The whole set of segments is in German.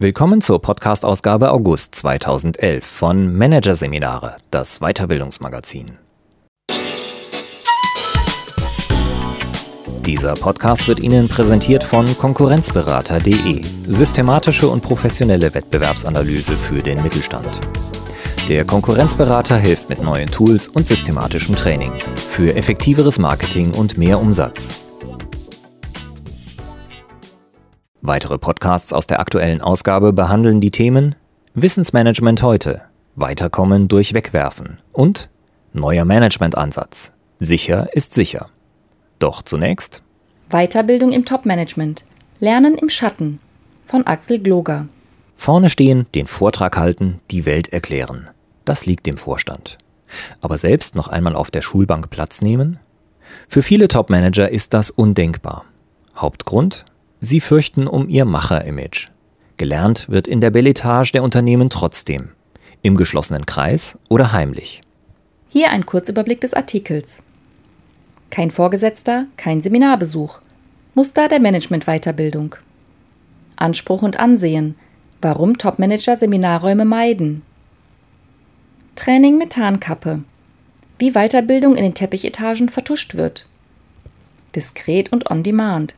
Willkommen zur Podcast-Ausgabe August 2011 von Managerseminare, das Weiterbildungsmagazin. Dieser Podcast wird Ihnen präsentiert von Konkurrenzberater.de, systematische und professionelle Wettbewerbsanalyse für den Mittelstand. Der Konkurrenzberater hilft mit neuen Tools und systematischem Training für effektiveres Marketing und mehr Umsatz. Weitere Podcasts aus der aktuellen Ausgabe behandeln die Themen Wissensmanagement heute, Weiterkommen durch Wegwerfen und Neuer Managementansatz. Sicher ist sicher. Doch zunächst Weiterbildung im Topmanagement. Lernen im Schatten von Axel Gloger. Vorne stehen, den Vortrag halten, die Welt erklären. Das liegt dem Vorstand. Aber selbst noch einmal auf der Schulbank Platz nehmen? Für viele Topmanager ist das undenkbar. Hauptgrund? Sie fürchten um ihr Macher-Image. Gelernt wird in der Belletage der Unternehmen trotzdem. Im geschlossenen Kreis oder heimlich. Hier ein Kurzüberblick des Artikels. Kein Vorgesetzter, kein Seminarbesuch. Muster der Management-Weiterbildung. Anspruch und Ansehen. Warum Topmanager Seminarräume meiden. Training mit Tarnkappe. Wie Weiterbildung in den Teppichetagen vertuscht wird. Diskret und on demand.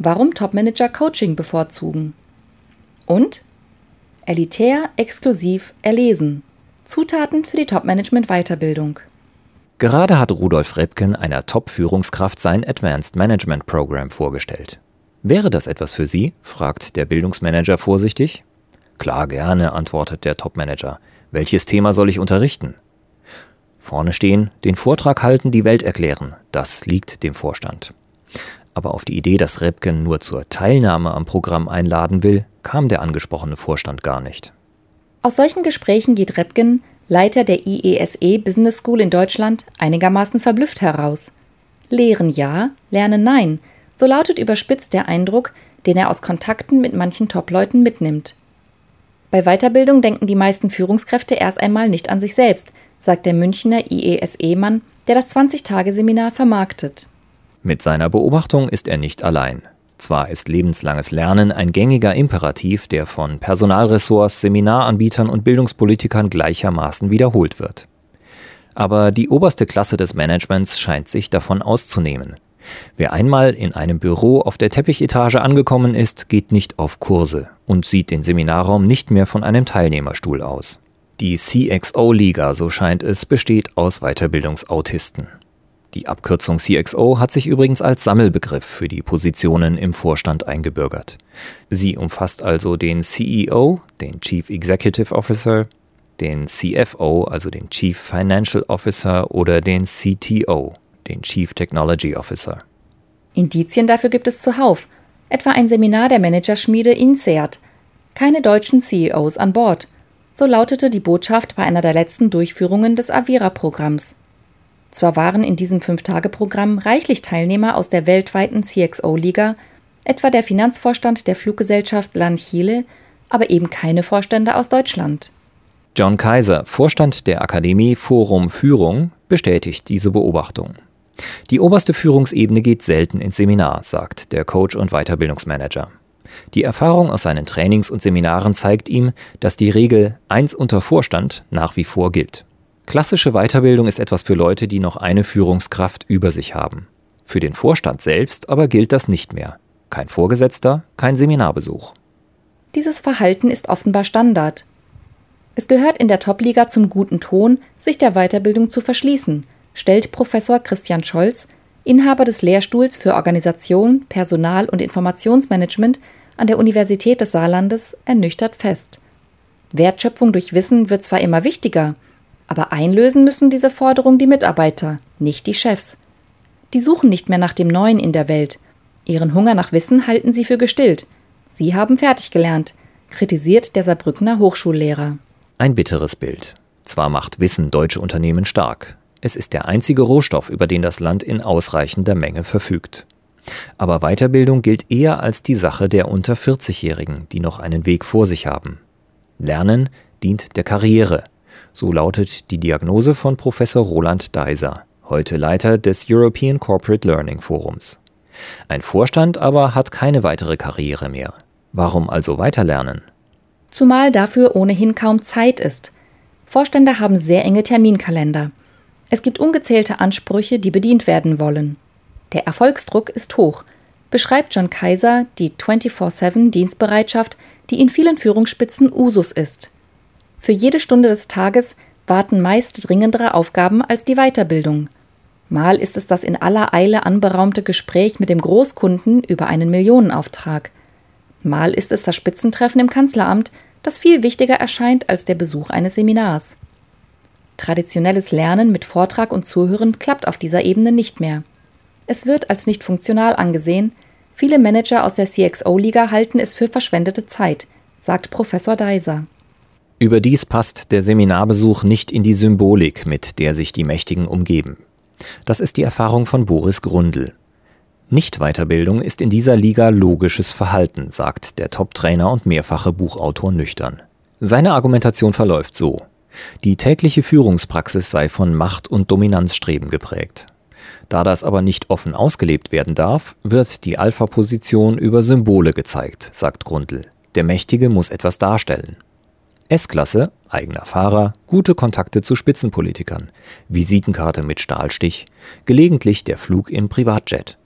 Warum Topmanager Coaching bevorzugen. Und elitär, exklusiv, erlesen. Zutaten für die Topmanagement-Weiterbildung. Gerade hat Rudolf Rebken einer Top-Führungskraft sein Advanced Management Program vorgestellt. Wäre das etwas für Sie? fragt der Bildungsmanager vorsichtig. Klar, gerne, antwortet der Topmanager. Welches Thema soll ich unterrichten? Vorne stehen, den Vortrag halten, die Welt erklären. Das liegt dem Vorstand aber auf die Idee, dass Rebken nur zur Teilnahme am Programm einladen will, kam der angesprochene Vorstand gar nicht. Aus solchen Gesprächen geht Rebken, Leiter der IESE e Business School in Deutschland, einigermaßen verblüfft heraus. Lehren ja, lernen nein, so lautet überspitzt der Eindruck, den er aus Kontakten mit manchen Topleuten mitnimmt. Bei Weiterbildung denken die meisten Führungskräfte erst einmal nicht an sich selbst, sagt der Münchner IESE-Mann, der das 20-Tage-Seminar vermarktet. Mit seiner Beobachtung ist er nicht allein. Zwar ist lebenslanges Lernen ein gängiger Imperativ, der von Personalressorts, Seminaranbietern und Bildungspolitikern gleichermaßen wiederholt wird. Aber die oberste Klasse des Managements scheint sich davon auszunehmen. Wer einmal in einem Büro auf der Teppichetage angekommen ist, geht nicht auf Kurse und sieht den Seminarraum nicht mehr von einem Teilnehmerstuhl aus. Die CXO-Liga, so scheint es, besteht aus Weiterbildungsautisten. Die Abkürzung CXO hat sich übrigens als Sammelbegriff für die Positionen im Vorstand eingebürgert. Sie umfasst also den CEO, den Chief Executive Officer, den CFO, also den Chief Financial Officer oder den CTO, den Chief Technology Officer. Indizien dafür gibt es zuhauf, etwa ein Seminar der Managerschmiede INSEAD. Keine deutschen CEOs an Bord. So lautete die Botschaft bei einer der letzten Durchführungen des Avira-Programms. Zwar waren in diesem Fünf-Tage-Programm reichlich Teilnehmer aus der weltweiten CXO-Liga, etwa der Finanzvorstand der Fluggesellschaft Lanchile, aber eben keine Vorstände aus Deutschland. John Kaiser, Vorstand der Akademie Forum Führung, bestätigt diese Beobachtung. Die oberste Führungsebene geht selten ins Seminar, sagt der Coach und Weiterbildungsmanager. Die Erfahrung aus seinen Trainings und Seminaren zeigt ihm, dass die Regel eins unter Vorstand nach wie vor gilt. Klassische Weiterbildung ist etwas für Leute, die noch eine Führungskraft über sich haben. Für den Vorstand selbst aber gilt das nicht mehr. Kein Vorgesetzter, kein Seminarbesuch. Dieses Verhalten ist offenbar Standard. Es gehört in der Topliga zum guten Ton, sich der Weiterbildung zu verschließen, stellt Professor Christian Scholz, Inhaber des Lehrstuhls für Organisation, Personal und Informationsmanagement an der Universität des Saarlandes, ernüchtert fest. Wertschöpfung durch Wissen wird zwar immer wichtiger, aber einlösen müssen diese Forderung die Mitarbeiter, nicht die Chefs. Die suchen nicht mehr nach dem Neuen in der Welt. Ihren Hunger nach Wissen halten sie für gestillt. Sie haben fertig gelernt, kritisiert der Saarbrückner Hochschullehrer. Ein bitteres Bild. Zwar macht Wissen deutsche Unternehmen stark. Es ist der einzige Rohstoff, über den das Land in ausreichender Menge verfügt. Aber Weiterbildung gilt eher als die Sache der unter 40-Jährigen, die noch einen Weg vor sich haben. Lernen dient der Karriere, so lautet die Diagnose von Professor Roland Deiser, heute Leiter des European Corporate Learning Forums. Ein Vorstand aber hat keine weitere Karriere mehr. Warum also weiterlernen? Zumal dafür ohnehin kaum Zeit ist. Vorstände haben sehr enge Terminkalender. Es gibt ungezählte Ansprüche, die bedient werden wollen. Der Erfolgsdruck ist hoch, beschreibt John Kaiser die 24-7-Dienstbereitschaft, die in vielen Führungsspitzen Usus ist. Für jede Stunde des Tages warten meist dringendere Aufgaben als die Weiterbildung. Mal ist es das in aller Eile anberaumte Gespräch mit dem Großkunden über einen Millionenauftrag. Mal ist es das Spitzentreffen im Kanzleramt, das viel wichtiger erscheint als der Besuch eines Seminars. Traditionelles Lernen mit Vortrag und Zuhören klappt auf dieser Ebene nicht mehr. Es wird als nicht funktional angesehen. Viele Manager aus der CXO-Liga halten es für verschwendete Zeit, sagt Professor Deiser. Überdies passt der Seminarbesuch nicht in die Symbolik, mit der sich die Mächtigen umgeben. Das ist die Erfahrung von Boris Grundl. Nicht-Weiterbildung ist in dieser Liga logisches Verhalten, sagt der Top-Trainer und mehrfache Buchautor nüchtern. Seine Argumentation verläuft so. Die tägliche Führungspraxis sei von Macht- und Dominanzstreben geprägt. Da das aber nicht offen ausgelebt werden darf, wird die Alpha-Position über Symbole gezeigt, sagt Grundl. Der Mächtige muss etwas darstellen. S-Klasse, eigener Fahrer, gute Kontakte zu Spitzenpolitikern, Visitenkarte mit Stahlstich, gelegentlich der Flug im Privatjet.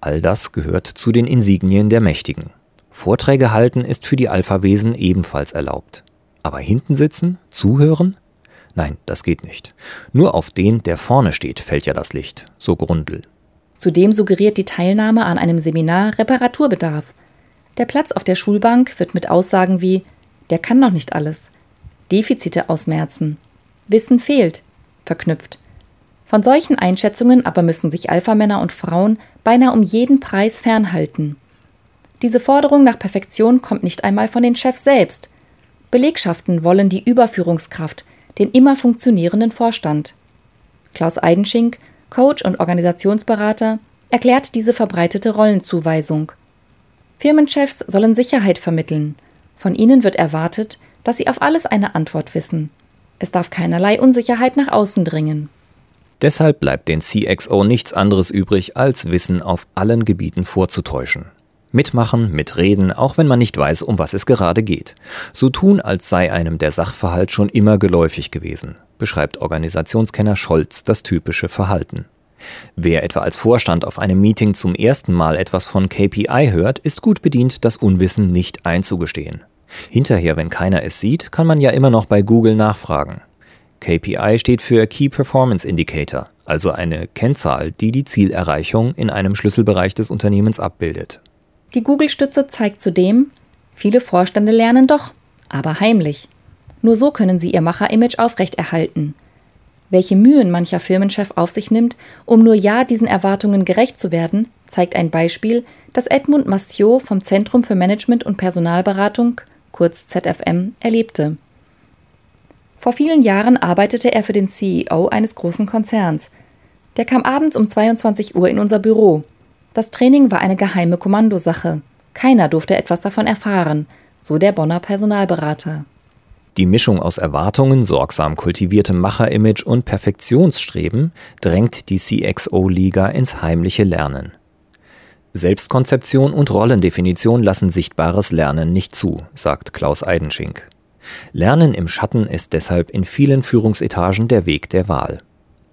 All das gehört zu den Insignien der Mächtigen. Vorträge halten ist für die Alpha-Wesen ebenfalls erlaubt. Aber hinten sitzen, zuhören? Nein, das geht nicht. Nur auf den, der vorne steht, fällt ja das Licht, so Grundl. Zudem suggeriert die Teilnahme an einem Seminar Reparaturbedarf. Der Platz auf der Schulbank wird mit Aussagen wie der kann noch nicht alles. Defizite ausmerzen. Wissen fehlt. Verknüpft. Von solchen Einschätzungen aber müssen sich Alpha-Männer und Frauen beinahe um jeden Preis fernhalten. Diese Forderung nach Perfektion kommt nicht einmal von den Chefs selbst. Belegschaften wollen die Überführungskraft, den immer funktionierenden Vorstand. Klaus Eidenschink, Coach und Organisationsberater, erklärt diese verbreitete Rollenzuweisung. Firmenchefs sollen Sicherheit vermitteln, von ihnen wird erwartet, dass sie auf alles eine Antwort wissen. Es darf keinerlei Unsicherheit nach außen dringen. Deshalb bleibt den CXO nichts anderes übrig, als Wissen auf allen Gebieten vorzutäuschen. Mitmachen, mitreden, auch wenn man nicht weiß, um was es gerade geht. So tun, als sei einem der Sachverhalt schon immer geläufig gewesen, beschreibt Organisationskenner Scholz das typische Verhalten. Wer etwa als Vorstand auf einem Meeting zum ersten Mal etwas von KPI hört, ist gut bedient, das Unwissen nicht einzugestehen. Hinterher, wenn keiner es sieht, kann man ja immer noch bei Google nachfragen. KPI steht für Key Performance Indicator, also eine Kennzahl, die die Zielerreichung in einem Schlüsselbereich des Unternehmens abbildet. Die Google-Stütze zeigt zudem, viele Vorstände lernen doch, aber heimlich. Nur so können sie ihr Macher-Image aufrechterhalten. Welche Mühen mancher Firmenchef auf sich nimmt, um nur ja diesen Erwartungen gerecht zu werden, zeigt ein Beispiel, das Edmund Massiot vom Zentrum für Management und Personalberatung kurz ZFM, erlebte. Vor vielen Jahren arbeitete er für den CEO eines großen Konzerns. Der kam abends um 22 Uhr in unser Büro. Das Training war eine geheime Kommandosache. Keiner durfte etwas davon erfahren, so der Bonner Personalberater. Die Mischung aus Erwartungen, sorgsam kultiviertem Macherimage und Perfektionsstreben drängt die CXO-Liga ins heimliche Lernen. Selbstkonzeption und Rollendefinition lassen sichtbares Lernen nicht zu, sagt Klaus Eidenschink. Lernen im Schatten ist deshalb in vielen Führungsetagen der Weg der Wahl.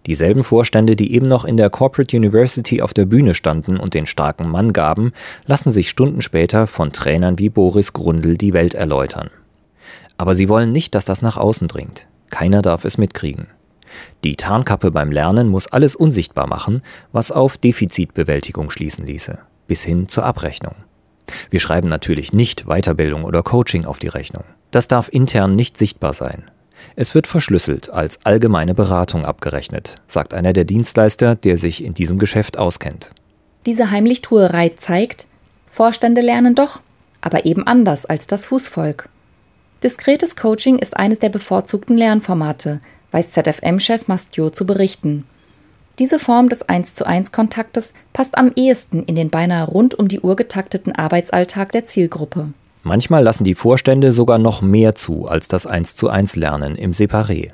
Dieselben Vorstände, die eben noch in der Corporate University auf der Bühne standen und den starken Mann gaben, lassen sich Stunden später von Trainern wie Boris Grundl die Welt erläutern. Aber sie wollen nicht, dass das nach außen dringt. Keiner darf es mitkriegen. Die Tarnkappe beim Lernen muss alles unsichtbar machen, was auf Defizitbewältigung schließen ließe bis hin zur Abrechnung. Wir schreiben natürlich nicht Weiterbildung oder Coaching auf die Rechnung. Das darf intern nicht sichtbar sein. Es wird verschlüsselt als allgemeine Beratung abgerechnet, sagt einer der Dienstleister, der sich in diesem Geschäft auskennt. Diese Heimlichtuerei zeigt, Vorstände lernen doch, aber eben anders als das Fußvolk. Diskretes Coaching ist eines der bevorzugten Lernformate, weiß ZFM-Chef Mastio zu berichten. Diese Form des 1 zu 1 Kontaktes passt am ehesten in den beinahe rund um die Uhr getakteten Arbeitsalltag der Zielgruppe. Manchmal lassen die Vorstände sogar noch mehr zu als das 1 zu 1 Lernen im Separé.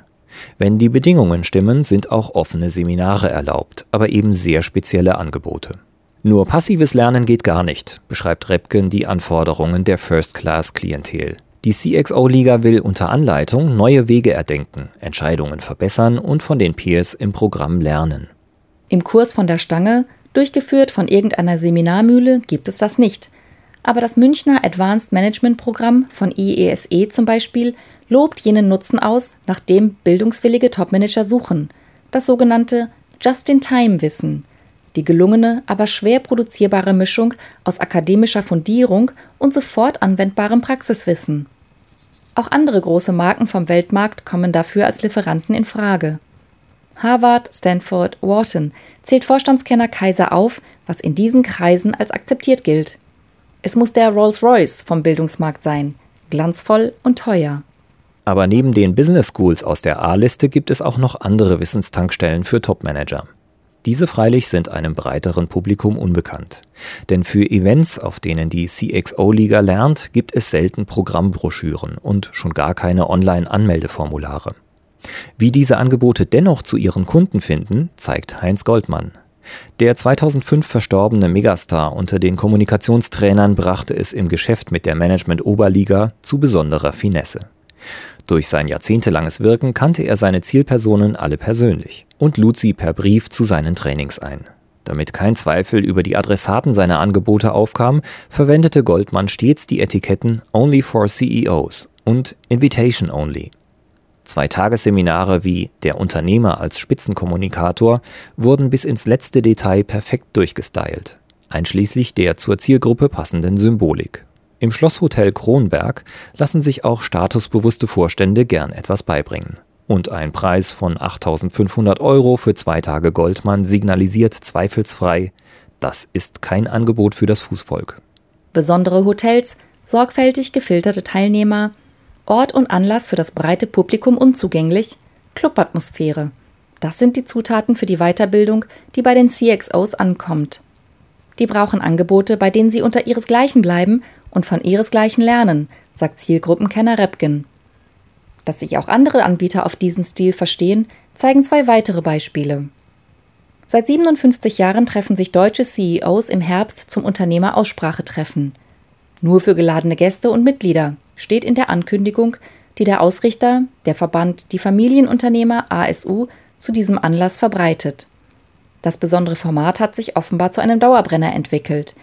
Wenn die Bedingungen stimmen, sind auch offene Seminare erlaubt, aber eben sehr spezielle Angebote. Nur passives Lernen geht gar nicht, beschreibt Repken die Anforderungen der First-Class-Klientel. Die CXO-Liga will unter Anleitung neue Wege erdenken, Entscheidungen verbessern und von den Peers im Programm lernen. Im Kurs von der Stange, durchgeführt von irgendeiner Seminarmühle, gibt es das nicht. Aber das Münchner Advanced Management Programm von IESE e zum Beispiel lobt jenen Nutzen aus, nach dem bildungswillige Topmanager suchen, das sogenannte Just-in-Time-Wissen, die gelungene, aber schwer produzierbare Mischung aus akademischer Fundierung und sofort anwendbarem Praxiswissen. Auch andere große Marken vom Weltmarkt kommen dafür als Lieferanten in Frage. Harvard, Stanford, Wharton zählt Vorstandskenner Kaiser auf, was in diesen Kreisen als akzeptiert gilt. Es muss der Rolls-Royce vom Bildungsmarkt sein, glanzvoll und teuer. Aber neben den Business Schools aus der A-Liste gibt es auch noch andere Wissenstankstellen für Topmanager. Diese freilich sind einem breiteren Publikum unbekannt. Denn für Events, auf denen die CXO-Liga lernt, gibt es selten Programmbroschüren und schon gar keine Online-Anmeldeformulare. Wie diese Angebote dennoch zu ihren Kunden finden, zeigt Heinz Goldmann. Der 2005 verstorbene Megastar unter den Kommunikationstrainern brachte es im Geschäft mit der Management-Oberliga zu besonderer Finesse. Durch sein jahrzehntelanges Wirken kannte er seine Zielpersonen alle persönlich und lud sie per Brief zu seinen Trainings ein. Damit kein Zweifel über die Adressaten seiner Angebote aufkam, verwendete Goldmann stets die Etiketten Only for CEOs und Invitation Only. Zwei Tagesseminare wie Der Unternehmer als Spitzenkommunikator wurden bis ins letzte Detail perfekt durchgestylt, einschließlich der zur Zielgruppe passenden Symbolik. Im Schlosshotel Kronberg lassen sich auch statusbewusste Vorstände gern etwas beibringen. Und ein Preis von 8500 Euro für zwei Tage Goldmann signalisiert zweifelsfrei, das ist kein Angebot für das Fußvolk. Besondere Hotels, sorgfältig gefilterte Teilnehmer, Ort und Anlass für das breite Publikum unzugänglich, Clubatmosphäre. Das sind die Zutaten für die Weiterbildung, die bei den CXOs ankommt. Die brauchen Angebote, bei denen sie unter ihresgleichen bleiben und von ihresgleichen lernen, sagt Zielgruppenkenner Repken. Dass sich auch andere Anbieter auf diesen Stil verstehen, zeigen zwei weitere Beispiele. Seit 57 Jahren treffen sich deutsche CEOs im Herbst zum Unternehmeraussprachetreffen. Nur für geladene Gäste und Mitglieder steht in der Ankündigung, die der Ausrichter, der Verband Die Familienunternehmer ASU, zu diesem Anlass verbreitet. Das besondere Format hat sich offenbar zu einem Dauerbrenner entwickelt.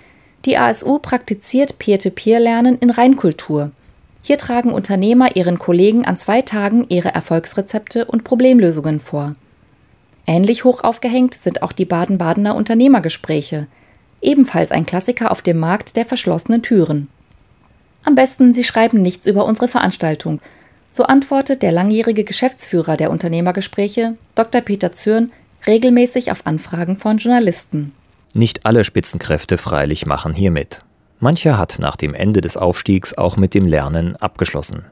Die ASU praktiziert Peer-to-Peer-Lernen in Reinkultur. Hier tragen Unternehmer ihren Kollegen an zwei Tagen ihre Erfolgsrezepte und Problemlösungen vor. Ähnlich hoch aufgehängt sind auch die Baden-Badener Unternehmergespräche, ebenfalls ein Klassiker auf dem Markt der verschlossenen Türen. Am besten, Sie schreiben nichts über unsere Veranstaltung. So antwortet der langjährige Geschäftsführer der Unternehmergespräche, Dr. Peter Zürn, regelmäßig auf Anfragen von Journalisten. Nicht alle Spitzenkräfte freilich machen hier mit. Mancher hat nach dem Ende des Aufstiegs auch mit dem Lernen abgeschlossen.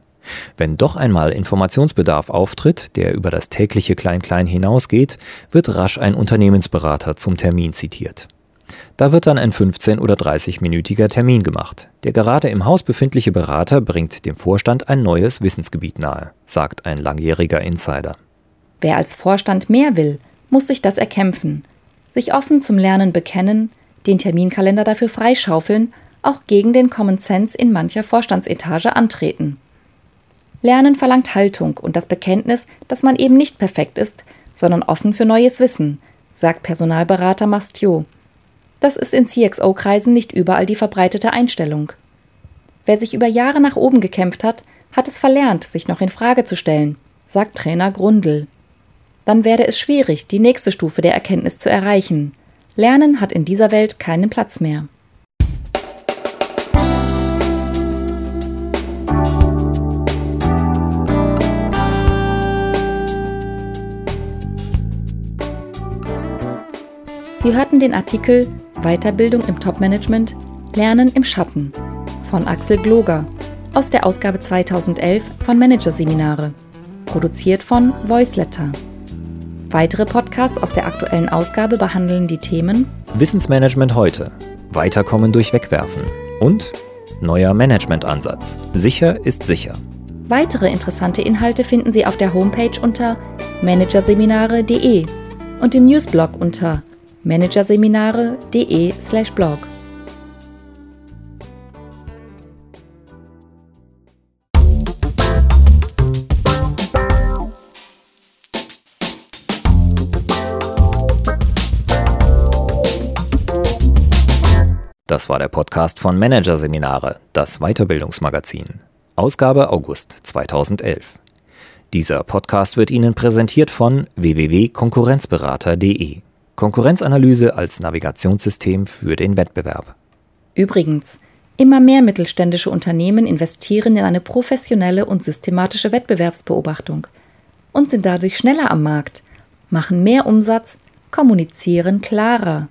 Wenn doch einmal Informationsbedarf auftritt, der über das tägliche Klein-Klein hinausgeht, wird rasch ein Unternehmensberater zum Termin zitiert. Da wird dann ein 15- oder 30-minütiger Termin gemacht. Der gerade im Haus befindliche Berater bringt dem Vorstand ein neues Wissensgebiet nahe, sagt ein langjähriger Insider. Wer als Vorstand mehr will, muss sich das erkämpfen sich offen zum Lernen bekennen, den Terminkalender dafür freischaufeln, auch gegen den Common Sense in mancher Vorstandsetage antreten. Lernen verlangt Haltung und das Bekenntnis, dass man eben nicht perfekt ist, sondern offen für neues Wissen, sagt Personalberater Mastio. Das ist in CXO-Kreisen nicht überall die verbreitete Einstellung. Wer sich über Jahre nach oben gekämpft hat, hat es verlernt, sich noch in Frage zu stellen, sagt Trainer Grundl dann werde es schwierig, die nächste Stufe der Erkenntnis zu erreichen. Lernen hat in dieser Welt keinen Platz mehr. Sie hörten den Artikel Weiterbildung im Topmanagement Lernen im Schatten von Axel Gloger aus der Ausgabe 2011 von Managerseminare, produziert von Voiceletter. Weitere Podcasts aus der aktuellen Ausgabe behandeln die Themen Wissensmanagement heute, Weiterkommen durch Wegwerfen und neuer Managementansatz. Sicher ist sicher. Weitere interessante Inhalte finden Sie auf der Homepage unter managerseminare.de und im Newsblog unter managerseminare.de slash blog. Das war der Podcast von Managerseminare, das Weiterbildungsmagazin. Ausgabe August 2011. Dieser Podcast wird Ihnen präsentiert von www.konkurrenzberater.de. Konkurrenzanalyse als Navigationssystem für den Wettbewerb. Übrigens, immer mehr mittelständische Unternehmen investieren in eine professionelle und systematische Wettbewerbsbeobachtung und sind dadurch schneller am Markt, machen mehr Umsatz, kommunizieren klarer.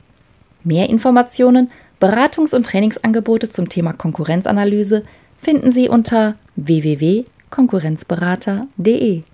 Mehr Informationen, Beratungs- und Trainingsangebote zum Thema Konkurrenzanalyse finden Sie unter www.konkurrenzberater.de